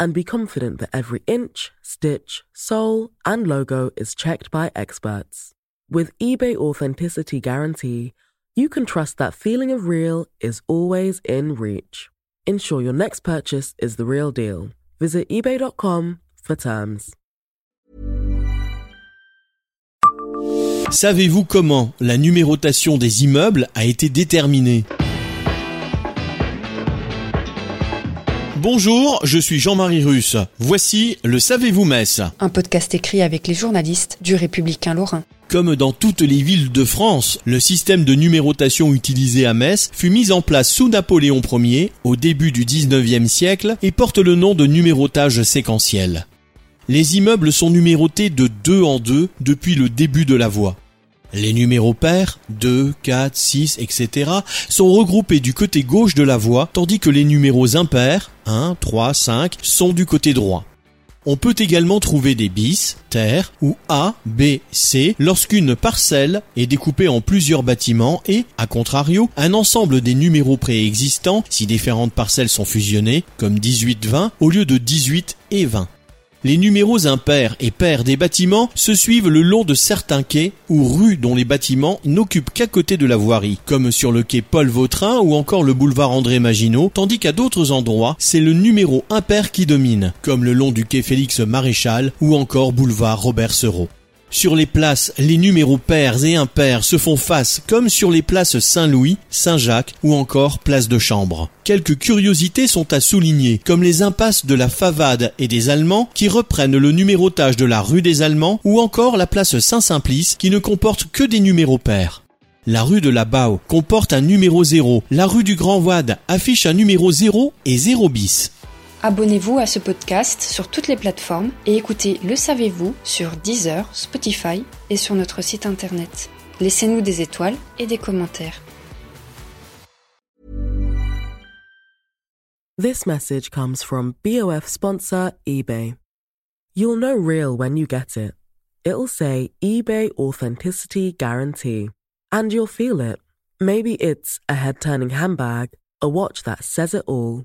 and be confident that every inch, stitch, sole, and logo is checked by experts. With eBay Authenticity Guarantee, you can trust that feeling of real is always in reach. Ensure your next purchase is the real deal. Visit eBay.com for terms. Savez-vous comment la numérotation des immeubles a été déterminée Bonjour, je suis Jean-Marie Russe. Voici le Savez-vous Metz Un podcast écrit avec les journalistes du Républicain Lorrain. Comme dans toutes les villes de France, le système de numérotation utilisé à Metz fut mis en place sous Napoléon Ier au début du 19e siècle et porte le nom de numérotage séquentiel. Les immeubles sont numérotés de deux en deux depuis le début de la voie. Les numéros pairs, 2, 4, 6, etc., sont regroupés du côté gauche de la voie, tandis que les numéros impairs, 1, 3, 5, sont du côté droit. On peut également trouver des bis, terre ou A, B, C lorsqu'une parcelle est découpée en plusieurs bâtiments et, à contrario, un ensemble des numéros préexistants si différentes parcelles sont fusionnées, comme 18-20 au lieu de 18 et 20. Les numéros impairs et pairs des bâtiments se suivent le long de certains quais ou rues dont les bâtiments n'occupent qu'à côté de la voirie, comme sur le quai Paul Vautrin ou encore le boulevard André Maginot, tandis qu'à d'autres endroits, c'est le numéro impair qui domine, comme le long du quai Félix Maréchal ou encore boulevard Robert Sereau. Sur les places, les numéros pairs et impairs se font face comme sur les places Saint-Louis, Saint-Jacques ou encore place de Chambre. Quelques curiosités sont à souligner, comme les impasses de la Favade et des Allemands qui reprennent le numérotage de la rue des Allemands ou encore la place Saint-Simplice qui ne comporte que des numéros pairs. La rue de la Bao comporte un numéro 0. La rue du Grand Wad affiche un numéro 0 et 0 bis. Abonnez-vous à ce podcast sur toutes les plateformes et écoutez Le Savez-vous sur Deezer, Spotify et sur notre site internet. Laissez-nous des étoiles et des commentaires. This message comes from BOF sponsor eBay. You'll know real when you get it. It'll say eBay Authenticity Guarantee. And you'll feel it. Maybe it's a head turning handbag, a watch that says it all,